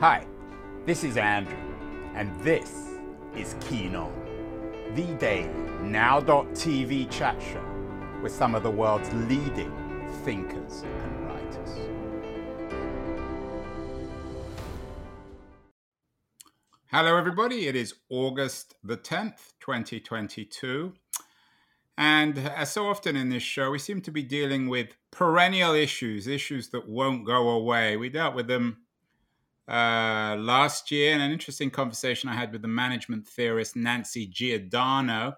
Hi, this is Andrew, and this is Keen On, the daily now.tv chat show with some of the world's leading thinkers and writers. Hello, everybody. It is August the 10th, 2022. And as so often in this show, we seem to be dealing with perennial issues, issues that won't go away. We dealt with them uh, last year in an interesting conversation I had with the management theorist Nancy Giordano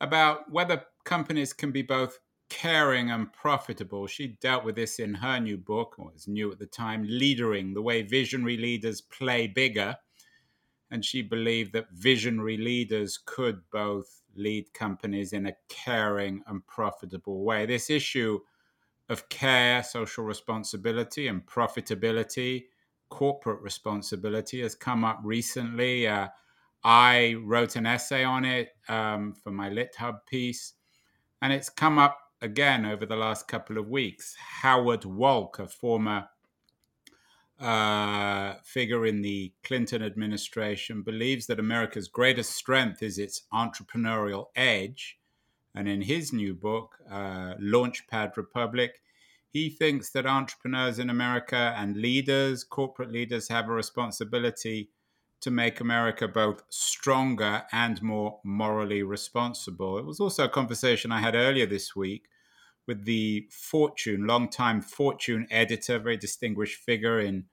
about whether companies can be both caring and profitable. She dealt with this in her new book, or was new at the time, Leadering, the way visionary leaders play bigger. And she believed that visionary leaders could both lead companies in a caring and profitable way. This issue of care, social responsibility, and profitability corporate responsibility has come up recently. Uh, I wrote an essay on it um, for my LitHub piece, and it's come up again over the last couple of weeks. Howard Wolk, a former uh, figure in the Clinton administration, believes that America's greatest strength is its entrepreneurial edge. And in his new book, uh, Launchpad Republic, he thinks that entrepreneurs in America and leaders, corporate leaders, have a responsibility to make America both stronger and more morally responsible. It was also a conversation I had earlier this week with the Fortune, longtime Fortune editor, very distinguished figure in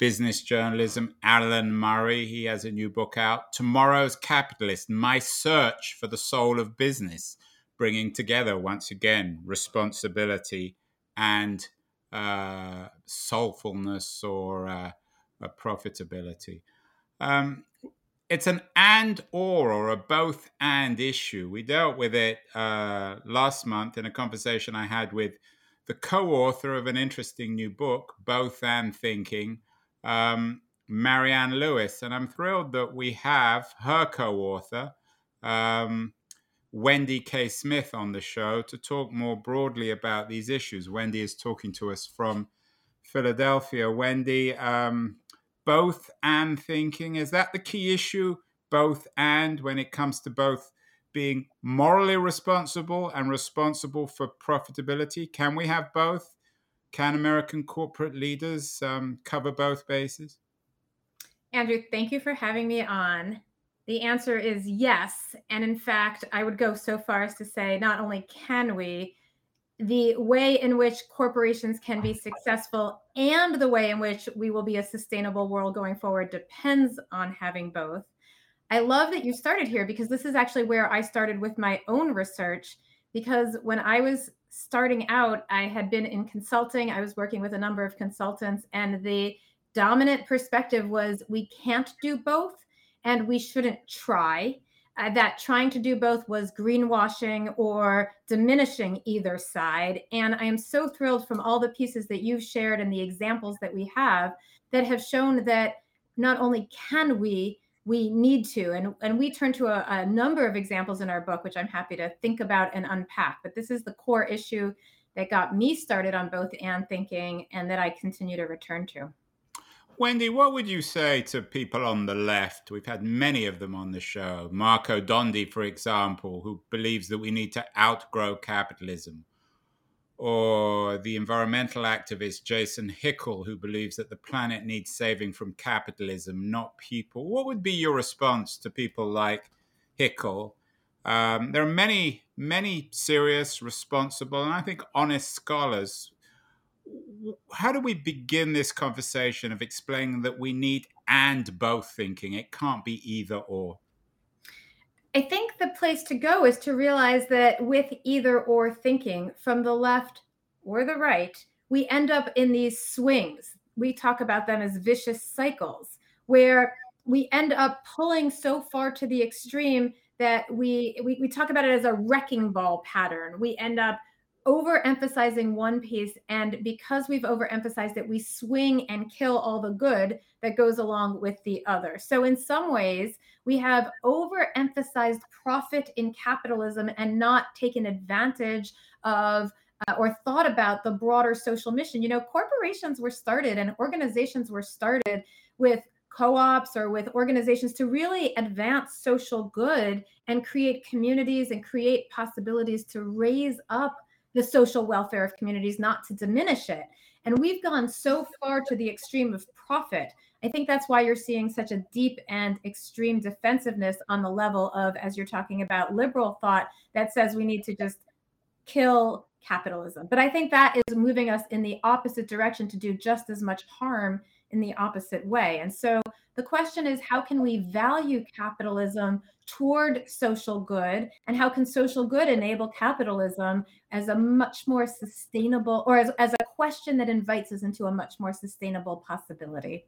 business journalism, Alan Murray. He has a new book out, Tomorrow's Capitalist My Search for the Soul of Business, bringing together once again responsibility and uh, soulfulness or uh, profitability. Um, it's an and or or a both and issue. We dealt with it uh, last month in a conversation I had with the co author of an interesting new book, Both and Thinking, um, Marianne Lewis. And I'm thrilled that we have her co author, um, Wendy K. Smith on the show to talk more broadly about these issues. Wendy is talking to us from Philadelphia. Wendy, um, both and thinking, is that the key issue? Both and when it comes to both being morally responsible and responsible for profitability? Can we have both? Can American corporate leaders um, cover both bases? Andrew, thank you for having me on. The answer is yes. And in fact, I would go so far as to say not only can we, the way in which corporations can be successful and the way in which we will be a sustainable world going forward depends on having both. I love that you started here because this is actually where I started with my own research. Because when I was starting out, I had been in consulting, I was working with a number of consultants, and the dominant perspective was we can't do both and we shouldn't try. Uh, that trying to do both was greenwashing or diminishing either side. And I am so thrilled from all the pieces that you've shared and the examples that we have that have shown that not only can we, we need to. And, and we turn to a, a number of examples in our book, which I'm happy to think about and unpack. But this is the core issue that got me started on both and thinking and that I continue to return to. Wendy, what would you say to people on the left? We've had many of them on the show. Marco Dondi, for example, who believes that we need to outgrow capitalism. Or the environmental activist Jason Hickel, who believes that the planet needs saving from capitalism, not people. What would be your response to people like Hickel? Um, there are many, many serious, responsible, and I think honest scholars how do we begin this conversation of explaining that we need and both thinking? It can't be either or. I think the place to go is to realize that with either or thinking from the left or the right, we end up in these swings. We talk about them as vicious cycles where we end up pulling so far to the extreme that we, we, we talk about it as a wrecking ball pattern. We end up overemphasizing one piece and because we've overemphasized it we swing and kill all the good that goes along with the other so in some ways we have overemphasized profit in capitalism and not taken advantage of uh, or thought about the broader social mission. You know, corporations were started and organizations were started with co-ops or with organizations to really advance social good and create communities and create possibilities to raise up the social welfare of communities not to diminish it. And we've gone so far to the extreme of profit. I think that's why you're seeing such a deep and extreme defensiveness on the level of as you're talking about liberal thought that says we need to just kill capitalism. But i think that is moving us in the opposite direction to do just as much harm in the opposite way. And so the question is how can we value capitalism toward social good? And how can social good enable capitalism as a much more sustainable or as, as a question that invites us into a much more sustainable possibility?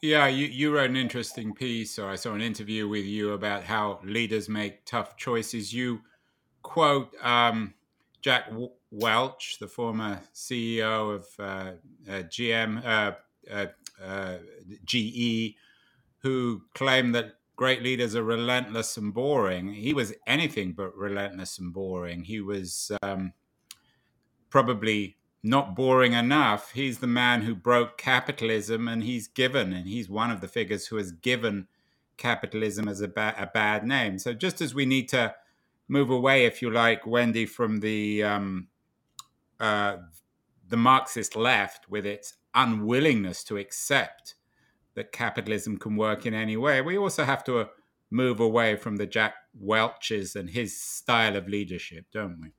Yeah, you, you wrote an interesting piece, or I saw an interview with you about how leaders make tough choices. You quote um, Jack Welch, the former CEO of uh, uh, GM, uh, GE, who claimed that great leaders are relentless and boring. He was anything but relentless and boring. He was um, probably not boring enough. He's the man who broke capitalism and he's given, and he's one of the figures who has given capitalism as a, ba- a bad name. So just as we need to move away, if you like, Wendy, from the um, uh, the Marxist left with its unwillingness to accept that capitalism can work in any way. We also have to uh, move away from the Jack Welches and his style of leadership, don't we?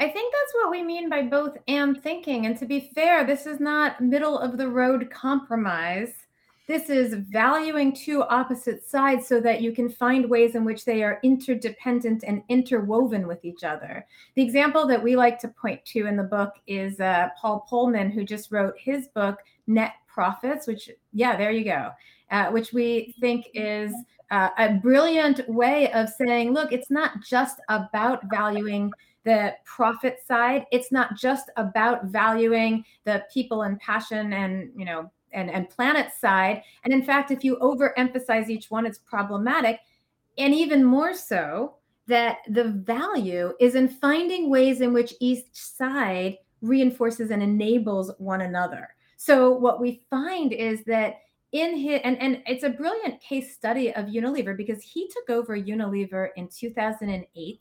I think that's what we mean by both and thinking. And to be fair, this is not middle of the road compromise. This is valuing two opposite sides so that you can find ways in which they are interdependent and interwoven with each other. The example that we like to point to in the book is uh, Paul Polman, who just wrote his book, Net Profits, which, yeah, there you go, uh, which we think is uh, a brilliant way of saying, look, it's not just about valuing the profit side it's not just about valuing the people and passion and you know and, and planet side. And in fact, if you overemphasize each one, it's problematic. And even more so, that the value is in finding ways in which each side reinforces and enables one another. So what we find is that in his and, and it's a brilliant case study of Unilever because he took over Unilever in 2008.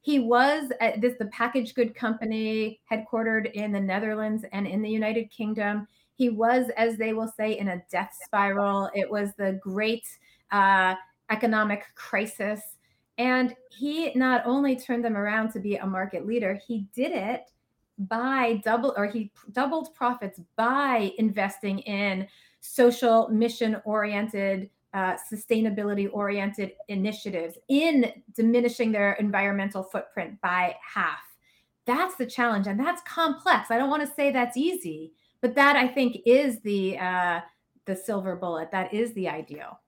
He was at this the packaged good company headquartered in the Netherlands and in the United Kingdom he was, as they will say, in a death spiral. It was the great uh, economic crisis. And he not only turned them around to be a market leader, he did it by double or he doubled profits by investing in social mission oriented uh, sustainability oriented initiatives in diminishing their environmental footprint by half that's the challenge and that's complex i don't want to say that's easy but that I think is the uh, the silver bullet. That is the ideal.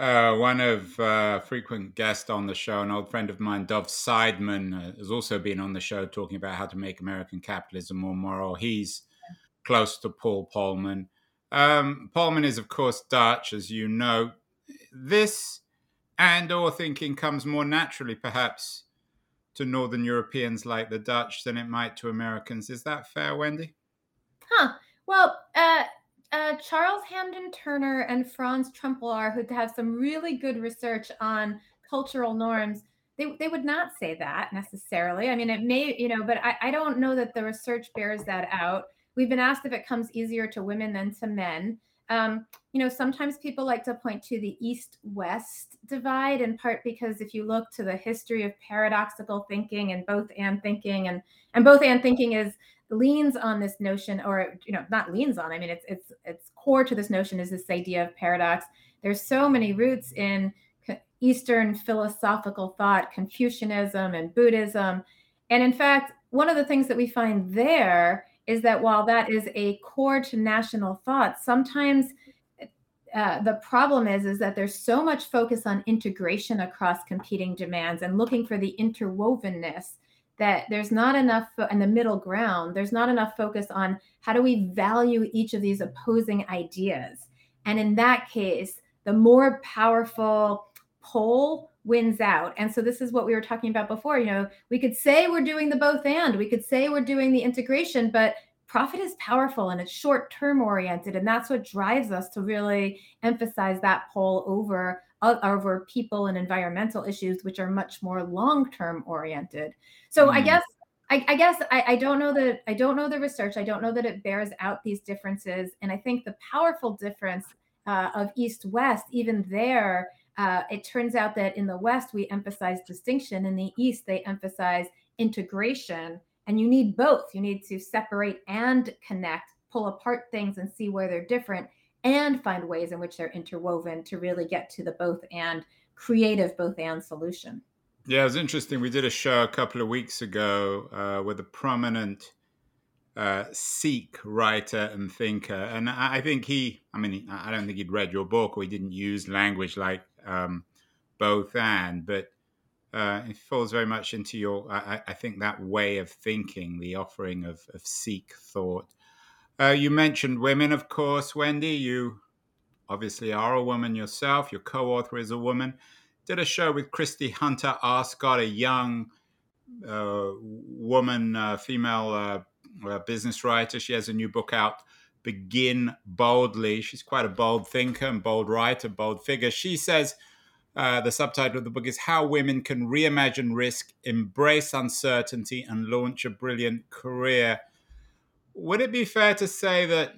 Uh, one of uh, frequent guests on the show, an old friend of mine, Dov Seidman, uh, has also been on the show talking about how to make American capitalism more moral. He's close to Paul Polman. Um, Polman is, of course, Dutch, as you know. This and or thinking comes more naturally, perhaps, to Northern Europeans like the Dutch than it might to Americans. Is that fair, Wendy? Well, uh, uh, Charles Hampden Turner and Fons Trompenaars, who have some really good research on cultural norms, they, they would not say that necessarily. I mean, it may, you know, but I, I don't know that the research bears that out. We've been asked if it comes easier to women than to men. Um, you know, sometimes people like to point to the East West divide, in part because if you look to the history of paradoxical thinking and both and thinking, and and both and thinking is leans on this notion or you know not leans on i mean it's it's it's core to this notion is this idea of paradox. There's so many roots in eastern philosophical thought confucianism and buddhism. And in fact one of the things that we find there is that while that is a core to national thought sometimes uh, the problem is is that there's so much focus on integration across competing demands and looking for the interwovenness that there's not enough in the middle ground there's not enough focus on how do we value each of these opposing ideas and in that case the more powerful pole wins out. And so this is what we were talking about before. You know, we could say we're doing the both and, we could say we're doing the integration, but profit is powerful and it's short term oriented. And that's what drives us to really emphasize that pole over over people and environmental issues, which are much more long term oriented. So mm. I guess I, I guess I, I, don't know that I don't know the research. I don't know that it bears out these differences. And I think the powerful difference uh, of East West, even there, uh, it turns out that in the West we emphasize distinction. In the East they emphasize integration. And you need both. You need to separate and connect, pull apart things and see where they're different, and find ways in which they're interwoven to really get to the both and creative both and solution. Yeah, it was interesting. We did a show a couple of weeks ago uh, with a prominent uh, Sikh writer and thinker, and I think he. I mean, I don't think he'd read your book, or he didn't use language like um, both and, but uh, it falls very much into your. I, I, think that way of thinking, the offering of, of Sikh thought. Uh, you mentioned women, of course, Wendy. You obviously are a woman yourself. Your co-author is a woman did a show with Christy Hunter Arscott, a young uh, woman, uh, female uh, uh, business writer. She has a new book out, Begin Boldly. She's quite a bold thinker and bold writer, bold figure. She says uh, the subtitle of the book is How Women Can Reimagine Risk, Embrace Uncertainty, and Launch a Brilliant Career. Would it be fair to say that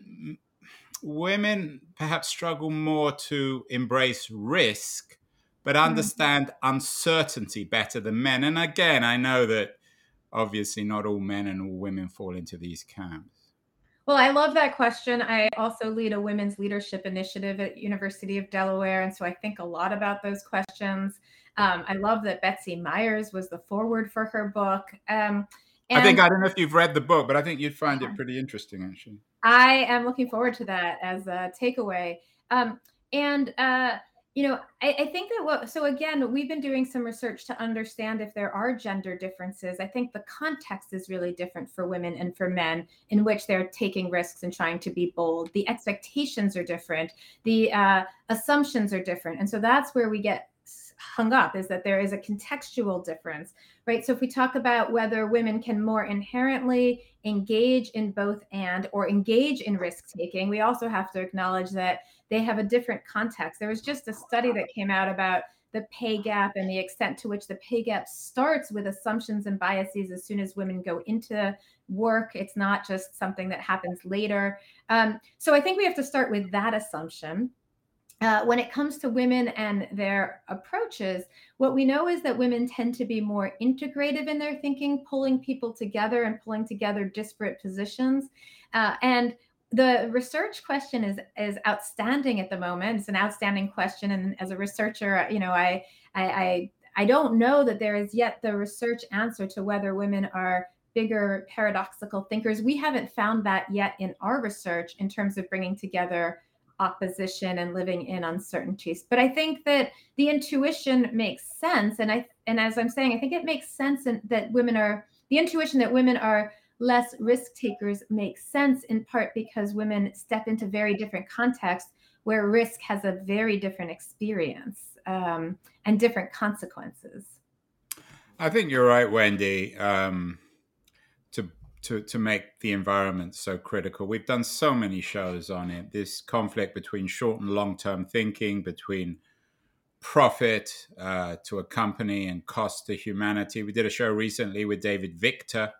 women perhaps struggle more to embrace risk? but mm-hmm. understand mm-hmm. uncertainty better than men. And again, I know that obviously not all men and all women fall into these camps. Well, I love that question. I also lead a women's leadership initiative at University of Delaware, and so I think a lot about those questions. Um, I love that Betsy Myers was the forward for her book. Um, I think I don't know if you've read the book, but I think you'd find it pretty interesting, actually. I am looking forward to that as a takeaway. Um, and uh, you know I, I, think that what so again we've been doing some research to understand if there are gender differences. I think the context is really different for women and for men in which they're taking risks and trying to be bold. The expectations are different. The uh, assumptions are different. And so that's where we get hung up is that there is a contextual difference right so if we talk about whether women can more inherently engage in both and or engage in risk taking we also have to acknowledge that they have a different context. There was just a study that came out about the pay gap and the extent to which the pay gap starts with assumptions and biases as soon as women go into work. It's not just something that happens later. Um, so I think we have to start with that assumption. Uh, when it comes to women and their approaches, what we know is that women tend to be more integrative in their thinking, pulling people together and pulling together disparate positions. Uh, and the research question is is outstanding at the moment. It's an outstanding question, and as a researcher, you know, I I I, I don't know that there is yet the research answer to whether women are bigger paradoxical thinkers. We haven't found that yet in our research in terms of bringing together opposition and living in uncertainties. But I think that the intuition makes sense, and I and as I'm saying, I think it makes sense in, that women are the intuition that women are less risk takers makes sense in part because women step into very different contexts where risk has a very different experience um, and different consequences. I think you're right, Wendy. Um, to to make the environment so critical, we've done so many shows on it. This conflict between short and long term thinking, between profit uh, to a company and cost to humanity. We did a show recently with David Victor,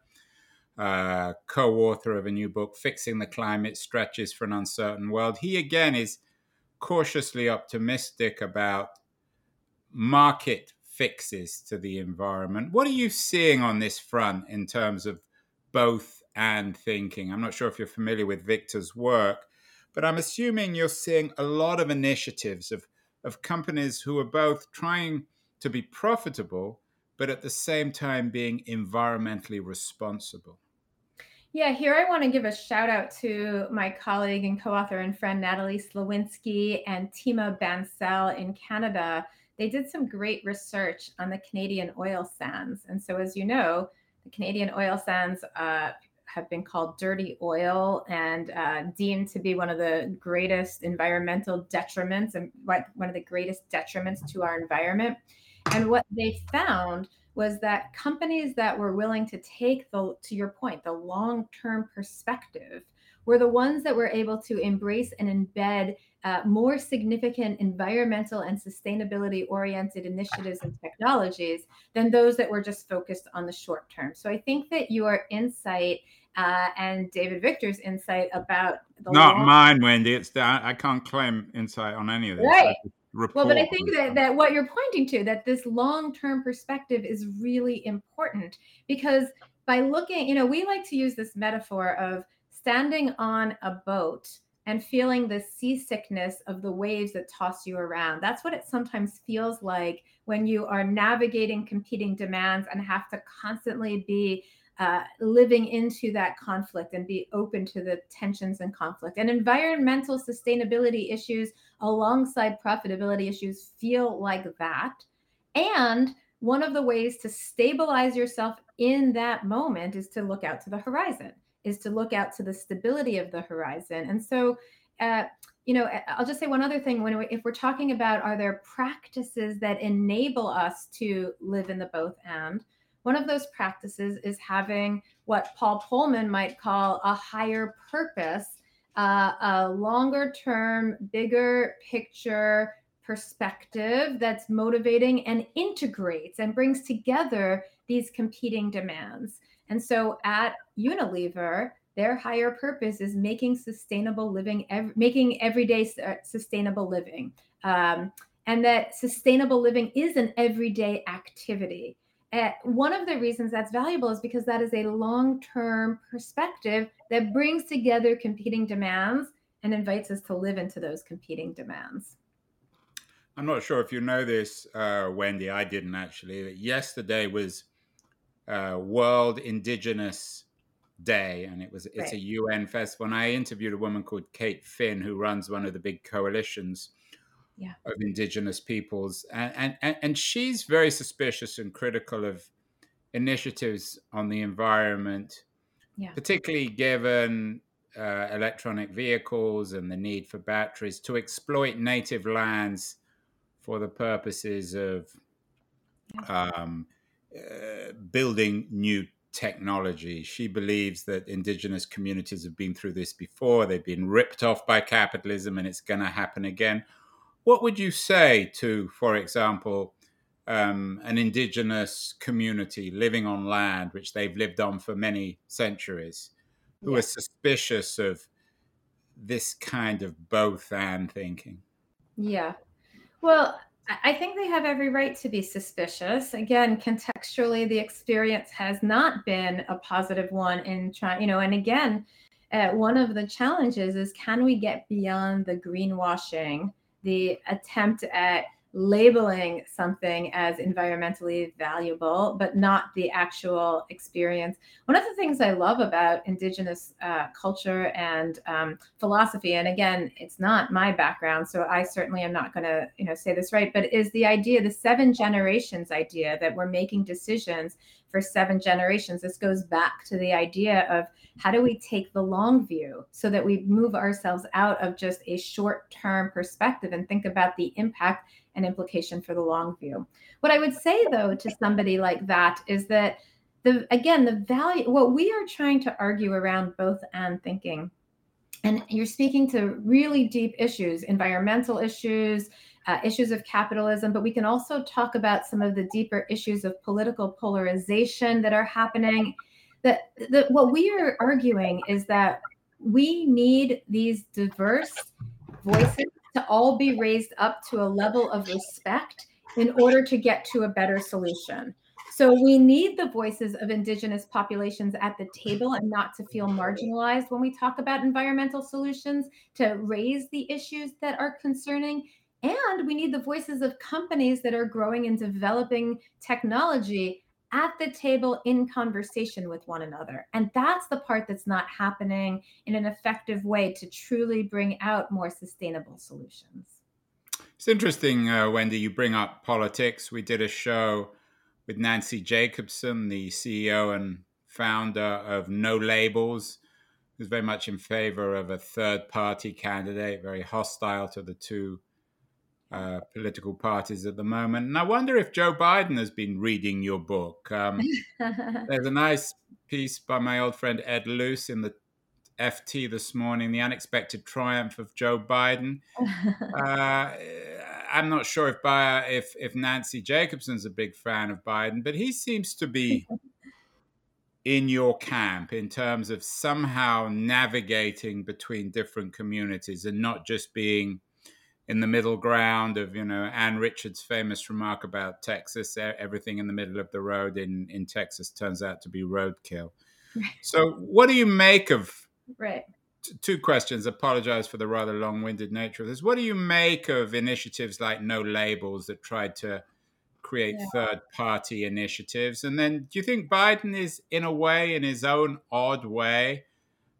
uh, co author of a new book, Fixing the Climate Strategies for an Uncertain World. He again is cautiously optimistic about market fixes to the environment. What are you seeing on this front in terms of both and thinking? I'm not sure if you're familiar with Victor's work, but I'm assuming you're seeing a lot of initiatives of, of companies who are both trying to be profitable, but at the same time being environmentally responsible. Yeah, here I want to give a shout out to my colleague and co author and friend Natalie Slawinski and Tima Bansal in Canada. They did some great research on the Canadian oil sands. And so, as you know, the Canadian oil sands uh, have been called dirty oil and uh, deemed to be one of the greatest environmental detriments and one of the greatest detriments to our environment. And what they found was that companies that were willing to take the, to your point, the long term perspective were the ones that were able to embrace and embed uh, more significant environmental and sustainability oriented initiatives and technologies than those that were just focused on the short term. So I think that your insight uh, and David Victor's insight about the not long- mine, Wendy. It's that I can't claim insight on any of this. Right. Well, but I think that, that what you're pointing to, that this long term perspective is really important because by looking, you know, we like to use this metaphor of standing on a boat and feeling the seasickness of the waves that toss you around. That's what it sometimes feels like when you are navigating competing demands and have to constantly be uh, living into that conflict and be open to the tensions and conflict. And environmental sustainability issues alongside profitability issues feel like that. And one of the ways to stabilize yourself in that moment is to look out to the horizon is to look out to the stability of the horizon. And so, uh, you know, I'll just say one other thing. When we, if we're talking about are there practices that enable us to live in the both and, one of those practices is having what Paul Polman might call a higher purpose, uh, a longer term, bigger picture perspective that's motivating and integrates and brings together these competing demands. And so at Unilever, their higher purpose is making sustainable living, ev- making everyday uh, sustainable living. Um, and that sustainable living is an everyday activity. Uh, one of the reasons that's valuable is because that is a long term perspective that brings together competing demands and invites us to live into those competing demands. I'm not sure if you know this, uh, Wendy. I didn't actually. Yesterday was uh, World Indigenous Day, and it was it's right. a UN festival. And I interviewed a woman called Kate Finn, who runs one of the big coalitions yeah. of Indigenous peoples, and, and and she's very suspicious and critical of initiatives on the environment, yeah. particularly given uh, electronic vehicles and the need for batteries to exploit native lands for the purposes of yeah. um, uh, building new technology. She believes that indigenous communities have been through this before. They've been ripped off by capitalism and it's going to happen again. What would you say to, for example, um, an indigenous community living on land which they've lived on for many centuries who yeah. are suspicious of this kind of both and thinking? Yeah. Well, I think they have every right to be suspicious. Again, contextually, the experience has not been a positive one in trying, you know, and again, uh, one of the challenges is can we get beyond the greenwashing, the attempt at labeling something as environmentally valuable, but not the actual experience. One of the things I love about Indigenous uh, culture and um, philosophy, and again, it's not my background, so I certainly am not going to, you know, say this right, but is the idea, the seven generations idea that we're making decisions for seven generations. This goes back to the idea of how do we take the long view so that we move ourselves out of just a short term perspective and think about the impact and implication for the long view. What I would say though to somebody like that is that the again the value what we are trying to argue around both and thinking and you're speaking to really deep issues environmental issues uh, issues of capitalism but we can also talk about some of the deeper issues of political polarization that are happening that, that what we are arguing is that we need these diverse voices to all be raised up to a level of respect in order to get to a better solution. So we need the voices of indigenous populations at the table and not to feel marginalized when we talk about environmental solutions, to raise the issues that are concerning. And we need the voices of companies that are growing and developing technology at the table in conversation with one another. And that's the part that's not happening in an effective way to truly bring out more sustainable solutions. It's interesting, uh, Wendy, you bring up politics. We did a show with Nancy Jacobson, the CEO and founder of No Labels, who's very much in favor of a third party candidate, very hostile to the two uh, political parties at the moment. And I wonder if Joe Biden has been reading your book. Um, there's a nice piece by my old friend Ed Luce in the FT this morning, The Unexpected Triumph of Joe Biden. Uh, I'm not sure if, if, if Nancy Jacobson's a big fan of Biden, but he seems to be in your camp in terms of somehow navigating between different communities and not just being in the middle ground of you know Ann Richards' famous remark about Texas: everything in the middle of the road in in Texas turns out to be roadkill. Right. So, what do you make of? Right. T- two questions. Apologize for the rather long-winded nature of this. What do you make of initiatives like No Labels that tried to create yeah. third-party initiatives? And then, do you think Biden is, in a way, in his own odd way,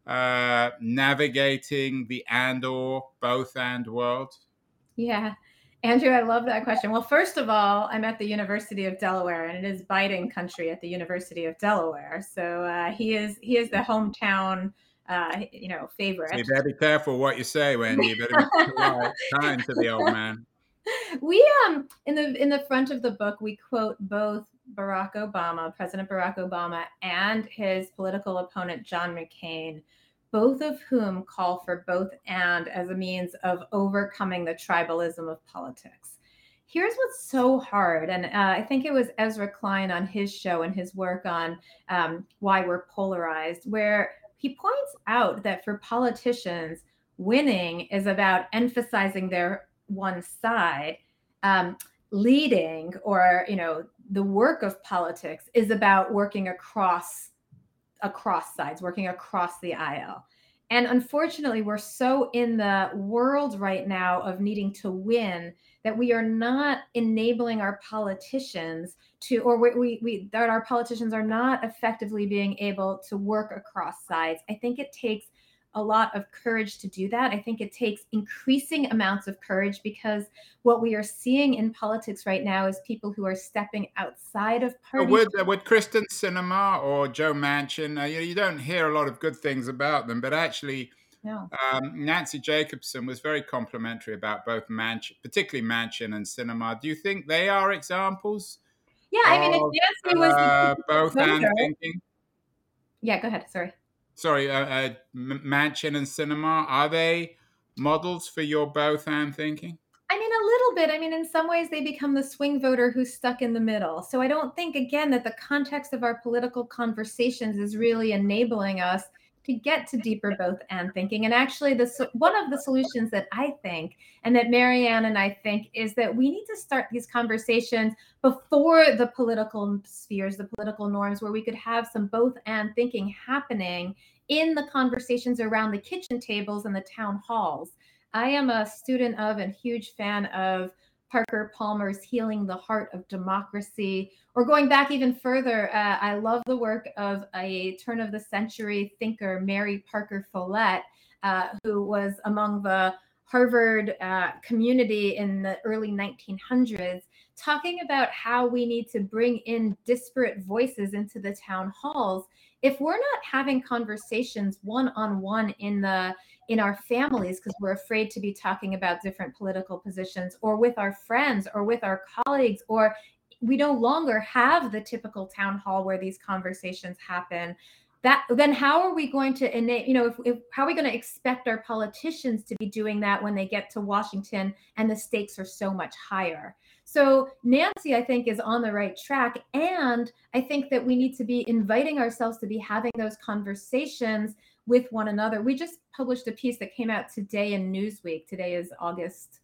uh, navigating the and/or both and world? Yeah. Andrew, I love that question. Well, first of all, I'm at the University of Delaware, and it is Biden country at the University of Delaware. So uh, he is he is the hometown, uh, you know, favorite. You better be careful what you say, Wendy. You better be kind to the old man. We um in the in the front of the book we quote both Barack Obama, President Barack Obama, and his political opponent John McCain both of whom call for both and as a means of overcoming the tribalism of politics. Here's what's so hard, and uh, I think it was Ezra Klein on his show and his work on um, why we're polarized, where he points out that for politicians, winning is about emphasizing their one side. Um, leading or you know the work of politics is about working across across sides, working across the aisle. And unfortunately, we're so in the world right now of needing to win that we are not enabling our politicians to, or we, we, we, that our politicians are not effectively being able to work across sides. I think it takes a lot of courage to do that. I think it takes increasing amounts of courage because what we are seeing in politics right now is people who are stepping outside of party. With, uh, with Kyrsten Sinema or Joe Manchin, uh, you, you don't hear a lot of good things about them, but actually, no. um, Nancy Jacobson was very complimentary about both Manchin, particularly Manchin and Sinema. Do you think they are examples? Yeah, I mean, if Nancy was uh, both and thinking. Yeah, go ahead. Sorry sorry, uh, uh, Manchin and Sinema, are they models for your both and thinking? I mean, a little bit. I mean, in some ways, they become the swing voter who's stuck in the middle. So I don't think, again, that the context of our political conversations is really enabling us to get to deeper both and thinking. And actually, this one of the solutions that I think, and that Marianne and I think, is that we need to start these conversations before the political spheres, the political norms, where we could have some both and thinking happening in the conversations around the kitchen tables and the town halls. I am a student of and huge fan of Parker Palmer's Healing the Heart of Democracy, or going back even further, uh, I love the work of a turn of the century thinker, Mary Parker Follett, uh, who was among the Harvard uh, community in the early 1900s, talking about how we need to bring in disparate voices into the town halls. If we're not having conversations one on one in the in our families because we're afraid to be talking about different political positions or with our friends or with our colleagues or we no longer have the typical town hall where these conversations happen that then how are we going to enable you know if, if, how are we going to expect our politicians to be doing that when they get to washington and the stakes are so much higher so nancy i think is on the right track and i think that we need to be inviting ourselves to be having those conversations with one another. We just published a piece that came out today in Newsweek. Today is August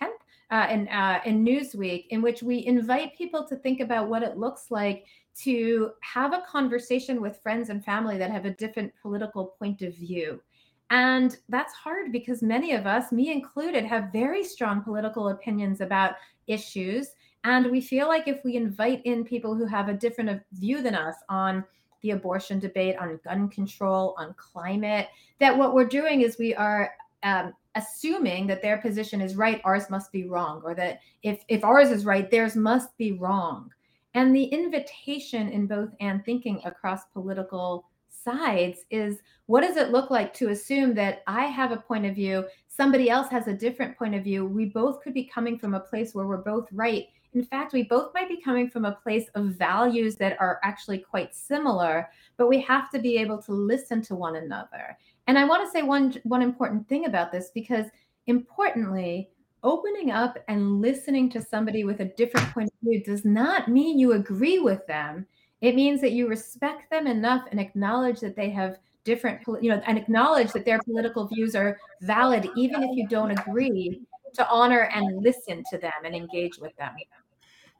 10th. Uh, uh, in Newsweek, in which we invite people to think about what it looks like to have a conversation with friends and family that have a different political point of view. And that's hard because many of us, me included, have very strong political opinions about issues. And we feel like if we invite in people who have a different view than us on the abortion debate, on gun control, on climate, that what we're doing is we are um, assuming that their position is right, ours must be wrong, or that if, if ours is right, theirs must be wrong. And the invitation in both and thinking across political sides is what does it look like to assume that I have a point of view, somebody else has a different point of view? We both could be coming from a place where we're both right. In fact, we both might be coming from a place of values that are actually quite similar, but we have to be able to listen to one another. And I want to say one one important thing about this because importantly, opening up and listening to somebody with a different point of view does not mean you agree with them. It means that you respect them enough and acknowledge that they have different, you know, and acknowledge that their political views are valid, even if you don't agree, to honor and listen to them and engage with them.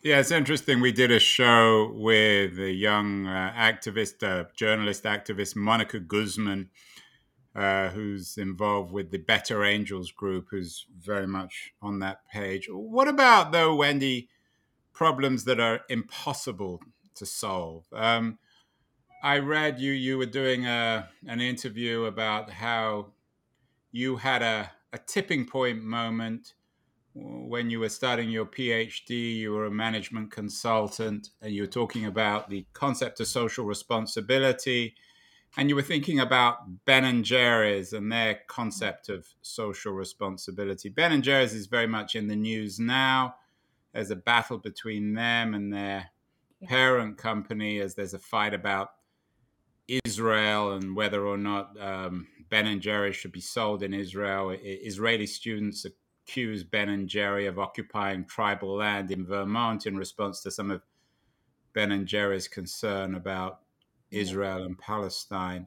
Yeah, it's interesting. We did a show with a young uh, activist, uh, journalist activist, Monica Guzman, uh, who's involved with the Better Angels group, who's very much on that page. What about, though, Wendy, problems that are impossible to solve? Um, I read you you were doing a, an interview about how you had a, a tipping point moment when you were starting your PhD. You were a management consultant, and you were talking about the concept of social responsibility and you were thinking about Ben and Jerry's and their concept of social responsibility. Ben and Jerry's is very much in the news now. There's a battle between them and their. Parent company as there's a fight about Israel and whether or not um, Ben and Jerry should be sold in Israel. Israeli students accuse Ben and Jerry of occupying tribal land in Vermont in response to some of Ben and Jerry's concern about Israel and Palestine.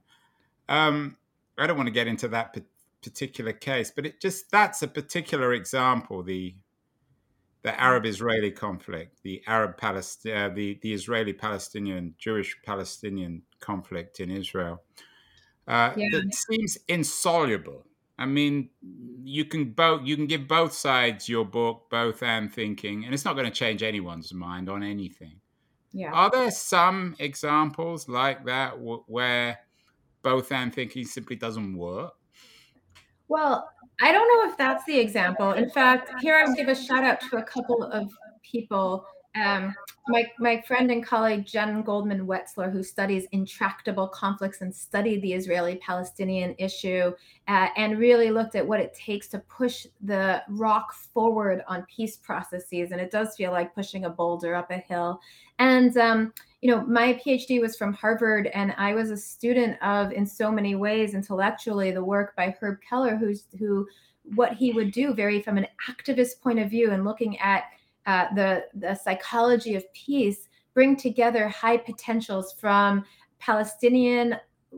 Um, I don't want to get into that particular case, but it just that's a particular example the the Arab Israeli conflict, the Arab Palestine, uh, the the Israeli Palestinian Jewish Palestinian conflict in Israel. Uh, yeah. That seems insoluble. I mean, you can both you can give both sides your book, both and thinking, and it's not going to change anyone's mind on anything. Yeah. Are there some examples like that w- where both and thinking simply doesn't work? Well, I don't know if that's the example. In fact, here I give a shout out to a couple of people um, my, my friend and colleague Jen Goldman Wetzler, who studies intractable conflicts and studied the Israeli Palestinian issue uh, and really looked at what it takes to push the rock forward on peace processes. And it does feel like pushing a boulder up a hill. And, um, you know, my PhD was from Harvard, and I was a student of, in so many ways, intellectually, the work by Herb Kelman, who's who what he would do very from an activist point of view and looking at uh, the, the psychology of peace bring together high potentials from Palestinian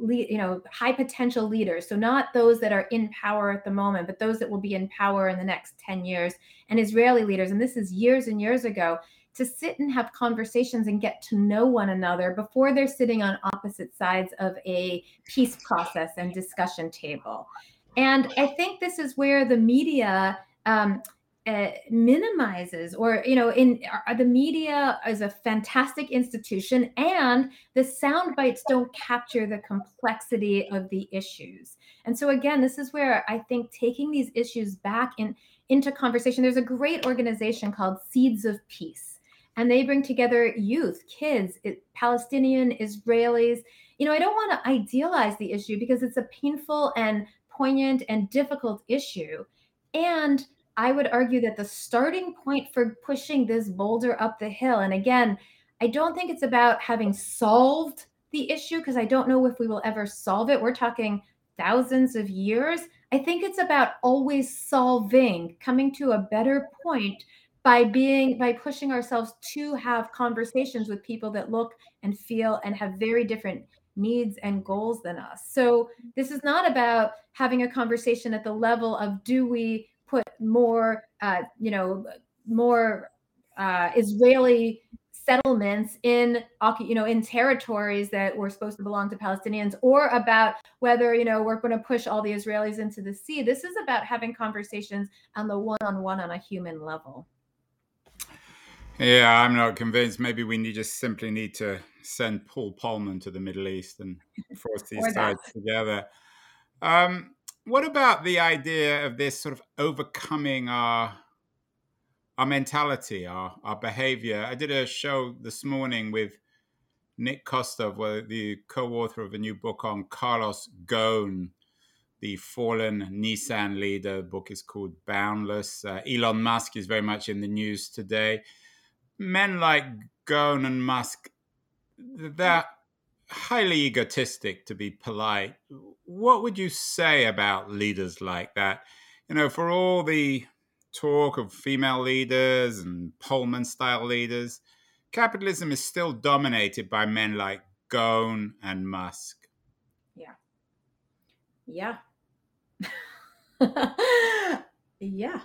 you know high potential leaders. So not those that are in power at the moment but those that will be in power in the next 10 years and israeli leaders. And this is years and years ago to sit and have conversations and get to know one another before they're sitting on opposite sides of a peace process and discussion table. And i think this is where the media um, uh, minimizes or you know in uh, the media is a fantastic institution and the sound bites don't capture the complexity of the issues. And so again this is where i think taking these issues back in into conversation there's a great organization called seeds of peace and they bring together youth kids palestinian israelis you know i don't want to idealize the issue because it's a painful and poignant and difficult issue and I would argue that the starting point for pushing this boulder up the hill, and again, I don't think it's about having solved the issue because I don't know if we will ever solve it. We're talking thousands of years. I think it's about always solving, coming to a better point by being by pushing ourselves to have conversations with people that look and feel and have very different needs and goals than us. So this is not about having a conversation at the level of do we put more, uh, you know, more uh, Israeli settlements in you know in territories that were supposed to belong to Palestinians? Or about whether you know we're going to push all the Israelis into the sea. This is about having conversations on the one-on-one on a human level yeah I'm not convinced maybe we need just simply need to send Paul Polman to the Middle East and force these sides together um, what about the idea of this sort of overcoming our our mentality, our our behavior? I did a show this morning with Nick Kostov, the co-author of a new book on Carlos Ghosn, the fallen Nissan leader. The book is called Boundless. Uh, Elon Musk is very much in the news today. Men like Ghosn and Musk, they're highly egotistic, to be polite. What would you say about leaders like that? You know, for all the talk of female leaders and Polman style leaders, capitalism is still dominated by men like Ghosn and Musk. Yeah. Yeah. yeah.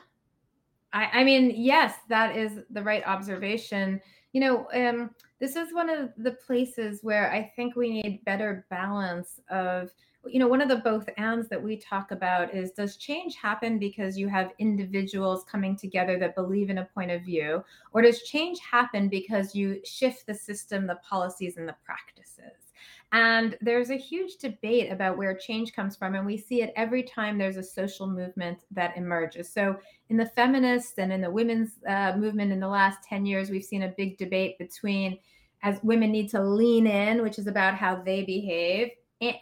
I, I mean, yes, that is the right observation. You know, um, this is one of the places where I think we need better balance of, you know, one of the both ands that we talk about is does change happen because you have individuals coming together that believe in a point of view, or does change happen because you shift the system, the policies, and the practices? And there's a huge debate about where change comes from. And we see it every time there's a social movement that emerges. So, in the feminist and in the women's uh, movement in the last 10 years, we've seen a big debate between as women need to lean in, which is about how they behave,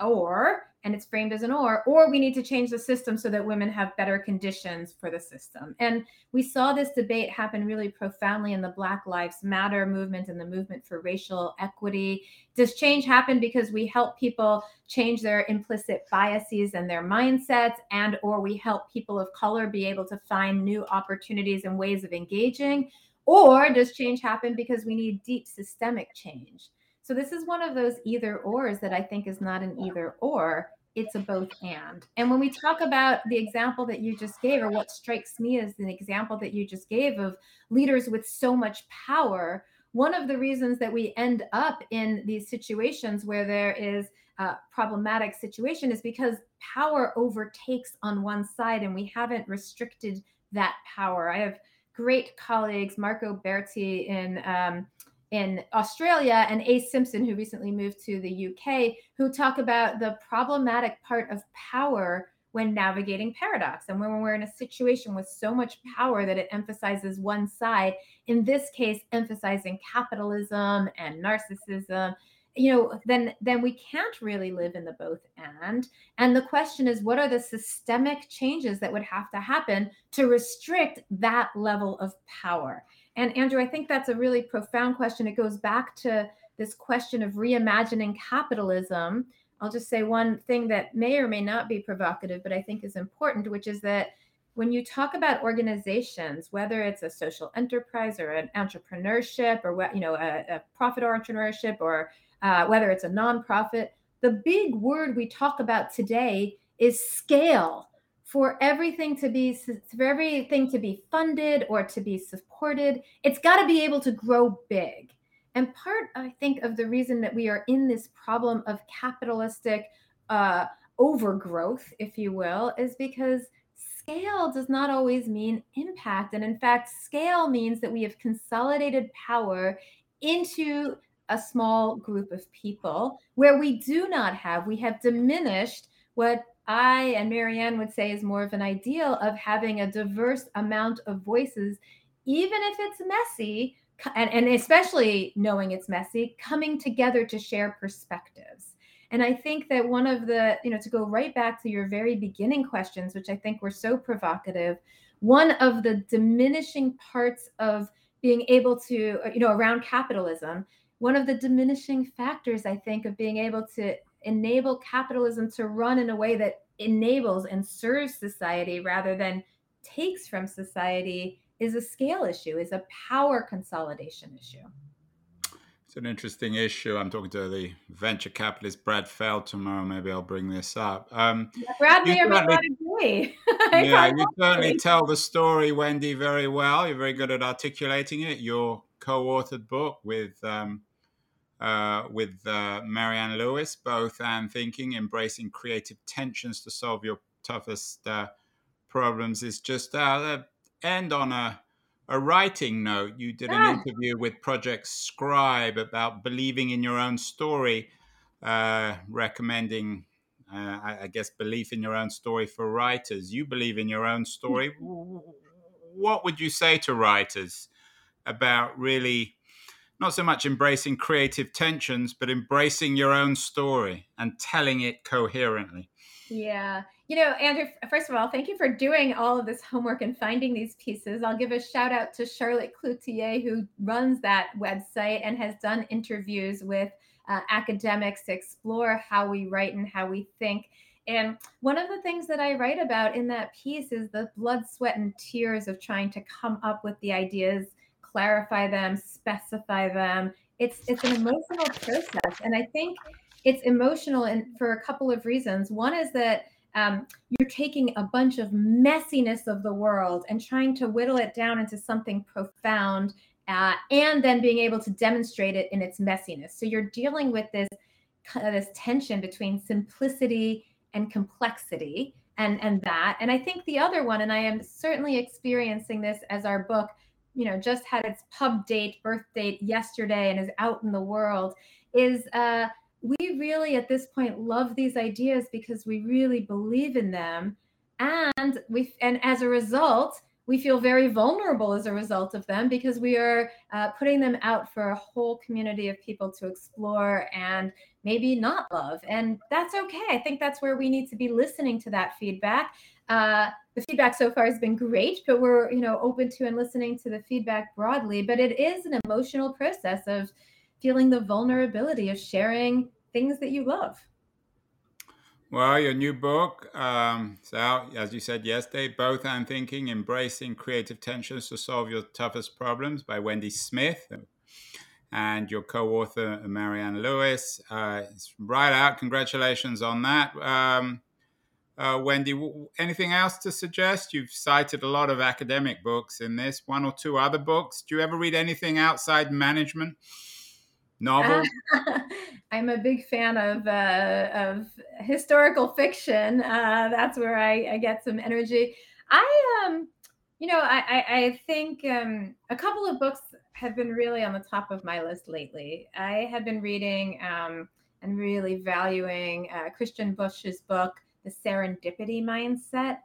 or and it's framed as an or, or we need to change the system so that women have better conditions for the system. And we saw this debate happen really profoundly in the Black Lives Matter movement and the movement for racial equity. Does change happen because we help people change their implicit biases and their mindsets and or we help people of color be able to find new opportunities and ways of engaging? Or does change happen because we need deep systemic change? So this is one of those either ors that I think is not an either or, it's a both and. And when we talk about the example that you just gave, or what strikes me as an example that you just gave of leaders with so much power, one of the reasons that we end up in these situations where there is a problematic situation is because power overtakes on one side and we haven't restricted that power. I have great colleagues, Marco Berti in um, in Australia and Ace Simpson, who recently moved to the UK, who talk about the problematic part of power when navigating paradox. And when we're in a situation with so much power that it emphasizes one side, in this case, emphasizing capitalism and narcissism, you know, then then we can't really live in the both and. And the question is, what are the systemic changes that would have to happen to restrict that level of power? And Andrew, I think that's a really profound question. It goes back to this question of reimagining capitalism. I'll just say one thing that may or may not be provocative, but I think is important, which is that when you talk about organizations, whether it's a social enterprise or an entrepreneurship or you know a, a profit entrepreneurship or uh, whether it's a nonprofit, the big word we talk about today is scale for everything to be for everything to be funded or to be supported it's got to be able to grow big. And part i think of the reason that we are in this problem of capitalistic uh, overgrowth if you will is because scale does not always mean impact. And in fact scale means that we have consolidated power into a small group of people where we do not have we have diminished what I and Marianne would say is more of an ideal of having a diverse amount of voices, even if it's messy, and, and especially knowing it's messy, coming together to share perspectives. And I think that one of the, you know, to go right back to your very beginning questions, which I think were so provocative, one of the diminishing parts of being able to, uh, you know, around capitalism, one of the diminishing factors, I think, of being able to enable capitalism to run in a way that enables and serves society rather than takes from society is a scale issue, is a power consolidation issue. It's an interesting issue. I'm talking to the venture capitalist Brad Feld tomorrow. Maybe I'll bring this up. Um, yeah, Brad may or may not agree. yeah, you certainly tell the story, Wendy, very well. You're very good at articulating it. Your co-authored book with um, uh, with uh, Marianne Lewis, both and thinking, embracing creative tensions to solve your toughest uh, problems is just uh, end on a, a writing note. You did an interview with Project Scribe about believing in your own story, uh, recommending, uh, I, I, guess, belief in your own story for writers. You believe in your own story. What would you say to writers about really? Not so much embracing creative tensions, but embracing your own story and telling it coherently. Yeah. You know, Andrew, first of all, thank you for doing all of this homework and finding these pieces. I'll give a shout out to Charlotte Cloutier, who runs that website and has done interviews with uh, academics to explore how we write and how we think. And one of the things that I write about in that piece is the blood, sweat, and tears of trying to come up with the ideas, clarify them, specify them. It's it's an emotional process, and I think it's emotional and for a couple of reasons. One is that um, you're taking a bunch of messiness of the world and trying to whittle it down into something profound uh, and then being able to demonstrate it in its messiness so you're dealing with this uh, this tension between simplicity and complexity and and that and i think the other one and i am certainly experiencing this as our book you know just had its pub date birth date yesterday and is out in the world is uh we really at this point love these ideas because we really believe in them. And we and as a result we feel very vulnerable as a result of them because we are uh, putting them out for a whole community of people to explore and maybe not love. And that's okay. I think that's where we need to be listening to that feedback uh, the feedback so far has been great but we're you know open to and listening to the feedback broadly but it is an emotional process of feeling the vulnerability of sharing things that you love. Well, your new book um, out, as you said yesterday, Both and Thinking Embracing Creative Tensions to Solve Your Toughest Problems by Wendy Smith. And your co author, Marianne Lewis. Uh, it's right out. Congratulations on that. Um, uh, Wendy, anything else to suggest? You've cited a lot of academic books in this, one or two other books. Do you ever read anything outside management? novel? I'm a big fan of uh, of historical fiction. Uh, that's where I, I, get some energy. I um, you know, I I, I think um, a couple of books have been really on the top of my list lately. I have been reading um, and really valuing uh, Christian Busch's book, The Serendipity Mindset,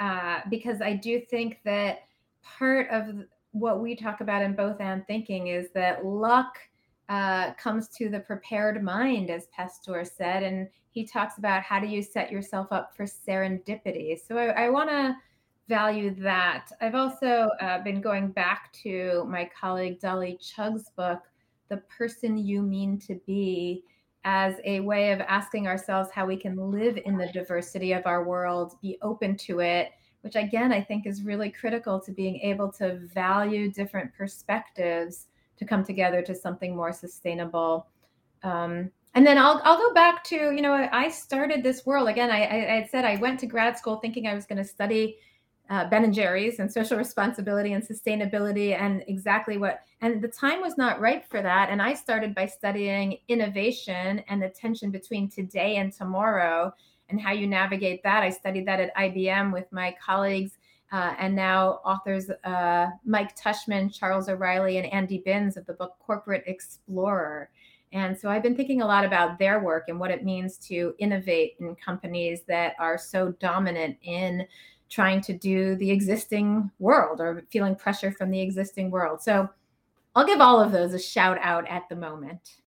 uh, because I do think that part of what we talk about in both and thinking is that luck uh, comes to the prepared mind, as Pasteur said, and he talks about how do you set yourself up for serendipity. So I, I want to value that. I've also uh, been going back to my colleague Dolly Chugh's book, The Person You Mean to Be, as a way of asking ourselves how we can live in the diversity of our world, be open to it, which again, I think is really critical to being able to value different perspectives to come together to something more sustainable. Um, and then I'll I'll go back to you know I started this world again. I I, I said I went to grad school thinking I was going to study uh, Ben and Jerry's and social responsibility and sustainability and exactly what and the time was not ripe for that. And I started by studying innovation and the tension between today and tomorrow and how you navigate that. I studied that at IBM with my colleagues uh, and now authors uh, Mike Tushman, Charles O'Reilly, and Andy Binns of the book Corporate Explorer. And so I've been thinking a lot about their work and what it means to innovate in companies that are so dominant in trying to do the existing world or feeling pressure from the existing world. So I'll give all of those a shout out at the moment.